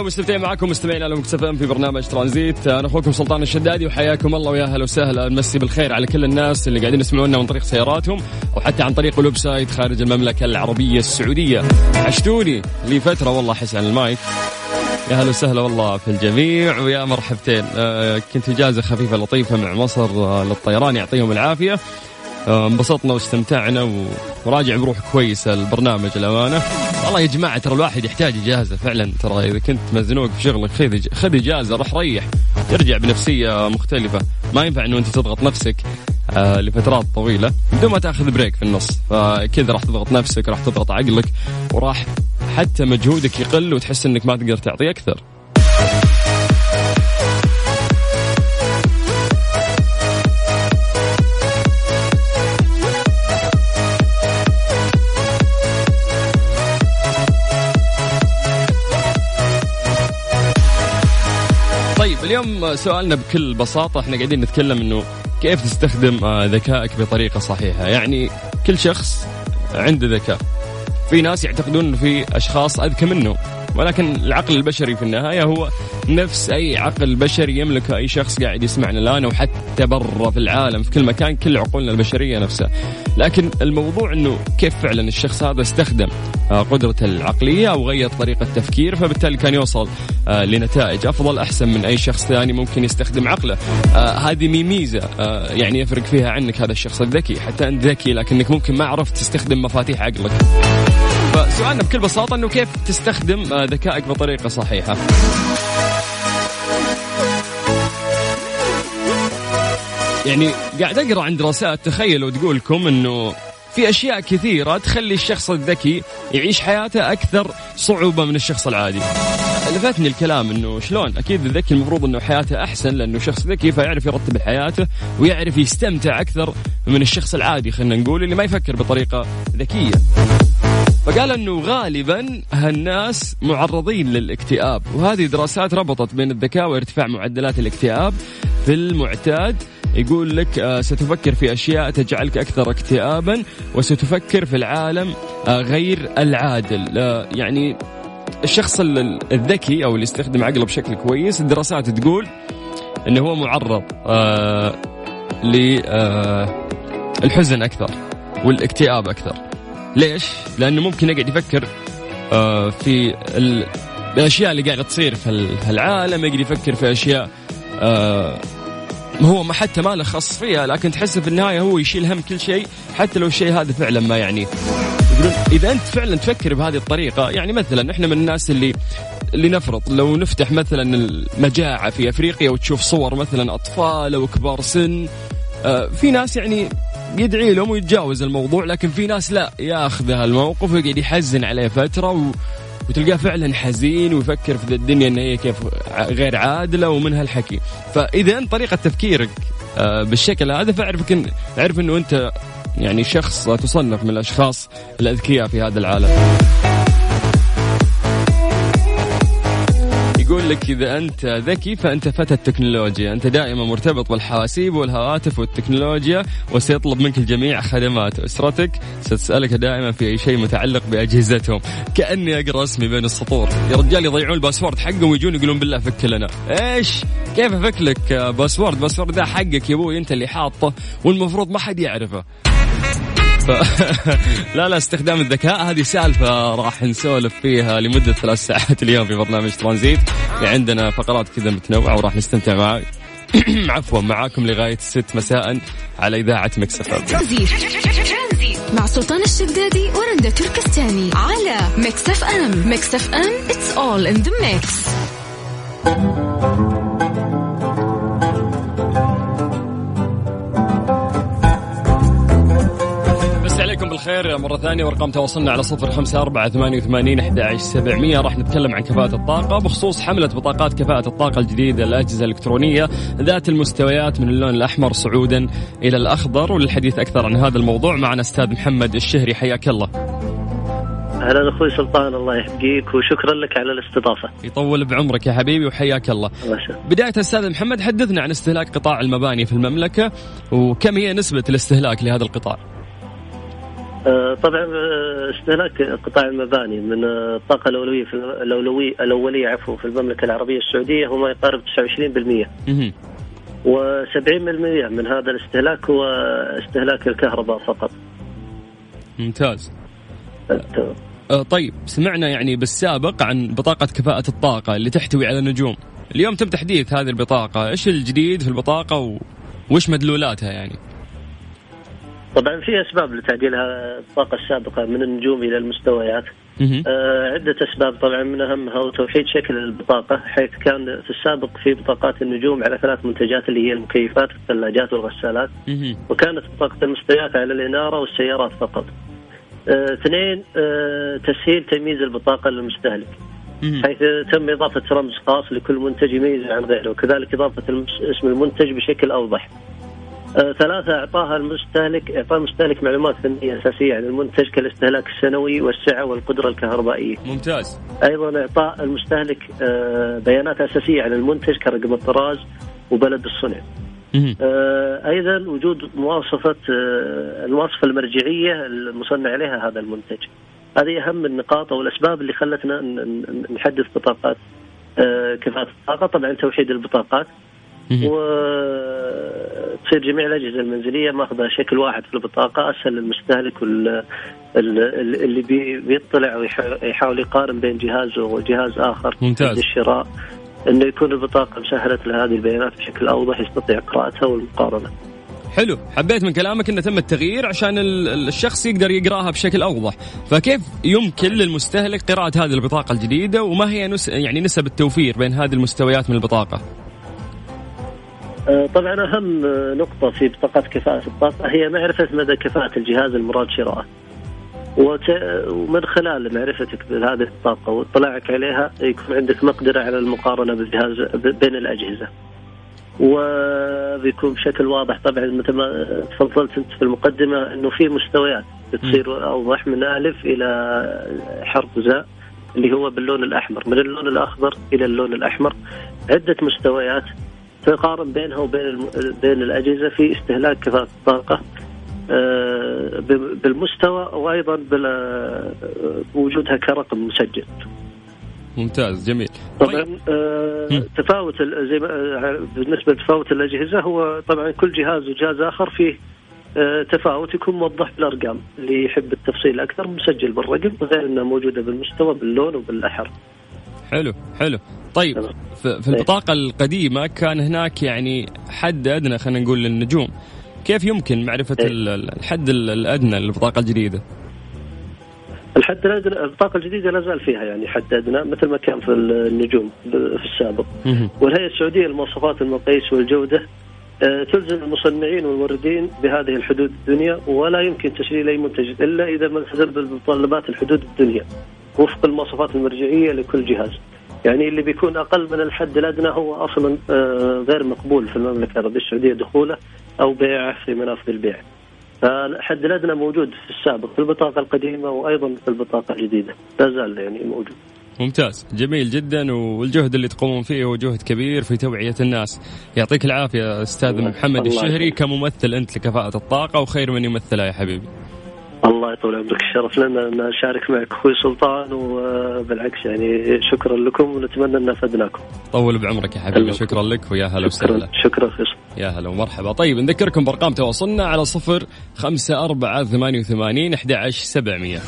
mix مستمتعين معكم مستمعين على ميكس اف ام في برنامج ترانزيت. أنا أخوكم سلطان الشدادي وحياكم الله ويا أهلا وسهلا. نمسي بالخير على كل الناس اللي قاعدين يسمعونا من طريق سياراتهم أو حتى عن طريق ال website خارج المملكة العربية السعودية. عشتوني لي فترة والله احس عن المايك. يا هلا وسهلا والله في الجميع ويا مرحبتين. آه كنت اجازه خفيفة لطيفة مع مصر آه للطيران يعطيهم العافية. آه انبسطنا واستمتعنا وراجع بروح كويسة البرنامج الامانه والله يا جماعة ترى الواحد يحتاج إجازة فعلا. ترى إذا كنت مزنوق في شغلك خذ خذ إجازة روح ريح. ترجع بنفسية مختلفة. ما ينفع إنه أنت تضغط نفسك آه لفترات طويلة. بدون ما تأخذ بريك في النص. فكذا راح تضغط نفسك راح تضغط عقلك وراح حتى مجهودك يقل وتحس إنك ما تقدر تعطي أكثر. اليوم سؤالنا بكل بساطة إحنا قاعدين نتكلم إنه كيف تستخدم آه، ذكائك بطريقة صحيحة؟ يعني كل شخص عنده ذكاء. في ناس يعتقدون انه في أشخاص أذكى منه ولكن العقل البشري في النهاية هو نفس أي عقل بشري يملكه أي شخص قاعد يسمعنا الآن أو حتى برا في العالم في كل مكان كل عقولنا البشرية نفسها. لكن الموضوع أنه كيف فعلا الشخص هذا استخدم آه، قدرته العقلية أو غير طريقة تفكير فبالتالي كان يوصل آه، لنتائج أفضل أحسن من أي شخص ثاني ممكن يستخدم عقله. آه، هذه ميزة يعني يفرق فيها عنك هذا الشخص الذكي حتى أنت ذكي لكنك ممكن ما عرفت تستخدم مفاتيح عقلك. فسؤالنا بكل بساطة أنه كيف تستخدم ذكائك بطريقة صحيحة يعني قاعد أقرأ عن دراسات تخيلوا تقول لكم إنه في أشياء كثيرة تخلي الشخص الذكي يعيش حياته أكثر صعوبة من الشخص العادي. لفتني الكلام إنه شلون أكيد الذكي المفروض إنه حياته أحسن لأنه شخص ذكي فيعرف يرتب حياته ويعرف يستمتع أكثر من الشخص العادي خلينا نقول اللي ما يفكر بطريقة ذكية. فقال أنه غالبا هالناس معرضين للاكتئاب وهذه دراسات ربطت بين الذكاء وارتفاع معدلات الاكتئاب. في المعتاد يقول لك آه، ستفكر في أشياء تجعلك أكثر اكتئابا وستفكر في العالم آه، غير العادل. آه، يعني الشخص الذكي أو اللي يستخدم عقله بشكل كويس الدراسات تقول إنه هو معرض للحزن أكثر والإكتئاب أكثر. ليش؟ لأنه ممكن يقعد يفكر في الأشياء اللي قاعدة تصير في العالم يقعد يفكر في أشياء هو ما حتى ما له خص فيها لكن تحس في النهاية هو يشيل هم كل شيء حتى لو الشيء هذا فعلا ما يعنيه يقولون إذا أنت فعلا تفكر بهذه الطريقة يعني مثلا إحنا من الناس اللي اللي نفرض لو نفتح مثلا المجاعة في أفريقيا وتشوف صور مثلا أطفال أو كبار سن آه في ناس يعني يدعي لهم ويتجاوز الموضوع لكن في ناس لا ياخذ الموقف ويقعد يحزن عليه فترة و وتلقاه فعلا حزين ويفكر في الدنيا ان هي كيف غير عادلة ومن هالحكي. فإذا طريقة تفكيرك آه، بالشكل هذا فاعرف إن اعرف إنه أنت يعني شخص تصنف من الأشخاص الأذكياء في هذا العالم. لك إذا أنت ذكي فأنت فتى التكنولوجيا، أنت دائما مرتبط بالحواسيب والهواتف والتكنولوجيا وسيطلب منك الجميع خدمات أسرتك ستسألك دائما في أي شيء متعلق بأجهزتهم، كأني أقرأ اسمي بين السطور، يا رجال يضيعون ال password حقهم ويجون يقولون بالله فك لنا، إيش؟ كيف أفك لك password؟ password ذا حقك يا أبوي أنت اللي حاطه والمفروض ما حد يعرفه. لا لا استخدام الذكاء. هذه سالفة راح نسولف فيها لمدة ثلاث ساعات اليوم في برنامج ترانزيت. عندنا فقرات كذا متنوعة وراح نستمتع معاك عفوا معاكم لغاية الست مساء على إذاعة ميكس اف مع سلطان الشدادي ورندا تركستاني على ميكس اف ام. ميكس اف ام it's all in the mix. بالخير. مرة ثانية وأرقام تواصلنا على صفر خمسة أربعة ثمانية وثمانين أحد سبعمية. راح نتكلم عن كفاءة الطاقة. بخصوص حملة بطاقات كفاءة الطاقة الجديدة للأجهزة الإلكترونية ذات المستويات من اللون الأحمر صعودا إلى الأخضر. وللحديث أكثر عن هذا الموضوع معنا أستاذ محمد الشهري. حياك الله. أهلا أخوي سلطان. الله يحييك وشكرا لك على الاستضافة. يطول بعمرك يا حبيبي وحياك الله. بداية أستاذ محمد حدثنا عن استهلاك قطاع المباني في المملكة وكم هي نسبة الاستهلاك لهذا القطاع؟ آه، طبعا آه، استهلاك قطاع المباني من الطاقة الأولوية في الأولوية الأولية عفوا في المملكة العربية السعودية هو ما يقارب 29% و70% من هذا الاستهلاك هو استهلاك الكهرباء فقط. ممتاز. طيب سمعنا يعني بالسابق عن بطاقة كفاءة الطاقة اللي تحتوي على نجوم. اليوم تم تحديث هذه البطاقة. إيش الجديد في البطاقة و... وش مدلولاتها يعني؟ طبعا في أسباب لتعديلها الطاقة السابقة من النجوم إلى المستويات آه عدة أسباب طبعا من أهمها هو توحيد شكل البطاقة حيث كان في السابق في بطاقات النجوم على ثلاث منتجات اللي هي المكيفات والثلاجات والغسالات وكانت بطاقة المستويات على الإنارة والسيارات فقط. آه، اثنين آه تسهيل تمييز البطاقة للمستهلك. حيث تم إضافة رمز خاص لكل منتج يميز عن غيره وكذلك إضافة اسم المنتج بشكل أوضح. آه، ثلاثة إعطاها المستهلك إعطاء المستهلك معلومات فنية أساسية عن المنتج كالاستهلاك السنوي والسعة والقدرة الكهربائية. ممتاز. أيضا إعطاء المستهلك آه، بيانات أساسية عن المنتج كرقم الطراز وبلد الصنع. آه، أيضا وجود مواصفة المواصفة المرجعية المصنع عليها هذا المنتج. هذه أهم النقاط أو الأسباب اللي خلتنا نحدث بطاقات كفاءة الطاقة، طبعا توحيد البطاقات وتصير جميع الأجهزة المنزلية ماخذة شكل واحد في البطاقة أسهل للمستهلك اللي بيطلع ويحاول يقارن بين جهازه وجهاز آخر ممتاز. الشراء إنه يكون البطاقة مسهلة له هذه البيانات بشكل أوضح يستطيع قراءتها والمقارنة. حلو. حبيت من كلامك انه تم التغيير عشان الشخص يقدر يقراها بشكل أوضح. فكيف يمكن للمستهلك قراءة هذه البطاقة الجديدة وما هي نس يعني نسب التوفير بين هذه المستويات من البطاقة؟ طبعا أهم نقطة في بطاقات كفاءة الطاقة هي معرفة مدى كفاءة الجهاز المراد شراءه. ومن خلال معرفتك بهذه الطاقة واطلاعك عليها يكون عندك مقدرة على المقارنة بالجهاز بين الأجهزة. وبيكون بشكل واضح طبعا مثل ما تفضلت أنت في المقدمة إنه في مستويات بتصير أوضح من آلف إلى حرف زاء اللي هو باللون الأحمر، من اللون الأخضر إلى اللون الأحمر عدة مستويات تقارن بينها وبين بين الأجهزة في استهلاك كفاءة الطاقة آه، بالمستوى وأيضا بوجودها كرقم مسجل. ممتاز جميل. طبعا آه تفاوت زي ما آه، بالنسبة لتفاوت الأجهزة هو طبعا كل جهاز وجهاز آخر فيه آه تفاوت يكون موضح بالأرقام اللي يحب التفصيل أكثر مسجل بالرقم غير انها موجودة بالمستوى باللون وبالأحر. حلو حلو طيب في البطاقة القديمة كان هناك يعني حد أدنى خلينا نقول للنجوم كيف يمكن معرفة إيه. الحد الأدنى للبطاقة الجديدة؟ الحد الادنى البطاقة الجديدة لا زال فيها يعني حد ادنى مثل ما كان في النجوم في السابق. والهيئة السعودية للمواصفات المقاييس والجودة آه، تلزم المصنعين والموردين بهذه الحدود الدنيا ولا يمكن تشغيل أي منتج إلا إذا ما التزم بمتطلبات الحدود الدنيا وفق المواصفات المرجعية لكل جهاز. يعني اللي بيكون أقل من الحد الأدنى هو أصلا آه، غير مقبول في المملكة العربية السعودية دخوله أو بيعه في منافذ البيع. فالحد الأدنى موجود في السابق في البطاقة القديمة وأيضا في البطاقة الجديدة. لا زال يعني موجود. ممتاز. جميل جدا. والجهد اللي تقومون فيه هو جهد كبير في توعية الناس. يعطيك العافية أستاذ محمد الشهري كممثل أنت لكفاءة الطاقة وخير من يمثلها يا حبيبي. الله يطول عمرك الشرف لنا أن أشارك معك أخوي سلطان وبالعكس يعني شكرا لكم ونتمنى أن أفدناكم. طول بعمرك يا حبيبي شكرا لك ويا هلا وسهلا. شكرا يا هلا ومرحبا طيب نذكركم بأرقام تواصلنا على صفر خمسة أربعة ثمانية وثمانين أحد عشر سبعمية.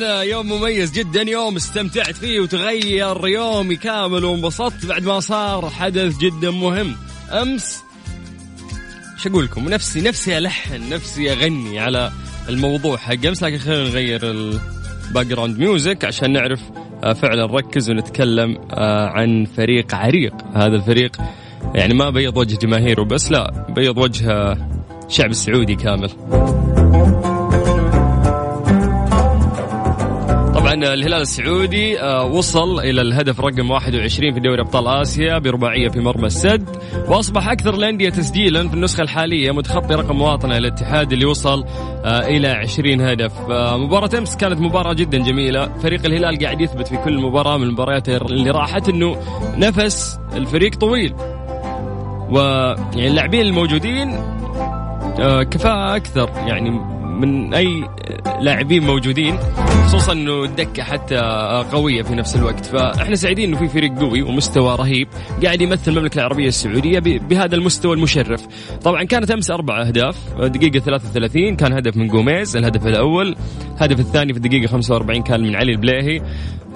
يوم مميز جدا يوم استمتعت فيه وتغير يومي كامل وانبسطت بعد ما صار حدث جدا مهم. أمس شو أقول لكم نفسي نفسي ألحن نفسي أغني على الموضوع حق أمس لكن خلينا نغير ال background music عشان نعرف آه، فعلا نركز ونتكلم آه، عن فريق عريق. هذا الفريق يعني ما بيض وجه جماهيره بس لا بيض وجه الشعب السعودي كامل. طبعا الهلال السعودي آه، وصل إلى الهدف رقم 21 في دوري أبطال آسيا برباعية في مرمى السد. وأصبح أكثر الأندية تسجيلا في النسخة الحالية متخطي رقم مواطنه الاتحاد اللي وصل آه، إلى 20 هدف. آه، مباراة أمس كانت مباراة جدا جميلة. فريق الهلال قاعد يثبت في كل مباراة من المباريات اللي راحت إنه نفس الفريق طويل. ويعني اللاعبين الموجودين كفاءة أكثر. يعني من أي لاعبين موجودين خصوصا إنه الدكة حتى قوية في نفس الوقت. فإحنا سعيدين إنه في فريق قوي ومستوى رهيب قاعد يمثل المملكة العربية السعودية بهذا المستوى المشرف. طبعا كانت أمس أربع أهداف دقيقة 33 كان هدف من جوميز الهدف الأول. الهدف الثاني في الدقيقة 45 كان من علي البليهي.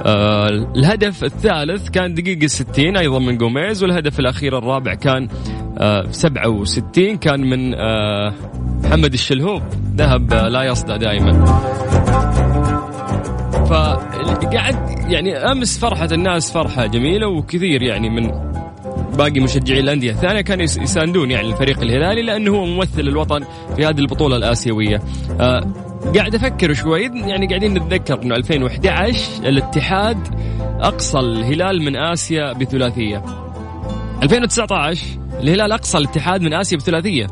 آه الهدف الثالث كان دقيقة 60 أيضا من جوميز والهدف الأخير الرابع كان آه 67 كان من آه محمد الشلهوب ذهب لا يصدى دائما فقعد يعني أمس فرحة الناس فرحة جميلة وكثير يعني من باقي مشجعي الأندية الثانية كانوا يساندون يعني الفريق الهلالي لأنه هو ممثل الوطن في هذه البطولة الآسيوية. آه قاعد أفكر شوي يعني قاعدين نتذكر إنه 2011 الاتحاد أقصى الهلال من آسيا بثلاثية. 2019 الهلال أقصى الاتحاد من آسيا بثلاثية.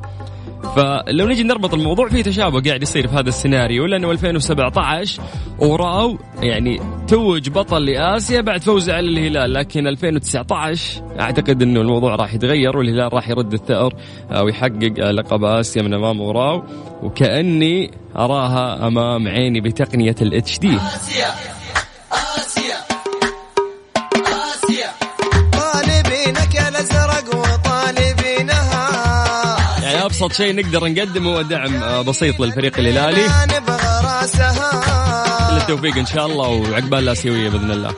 فلو نجي نربط الموضوع في تشابه قاعد يصير في هذا السيناريو لأنه 2017 وراو يعني توج بطل لآسيا بعد فوزه على الهلال لكن 2019 أعتقد إنه الموضوع راح يتغير والهلال راح يرد الثأر آه، ويحقق لقب آسيا من أمام اوراو وكأني أراها أمام عيني بتقنية الاتش دي. ابسط شيء نقدر نقدمه هو دعم آه، بسيط للفريق الهلالي. كل التوفيق إن شاء الله وعقبال الآسيوية بإذن الله.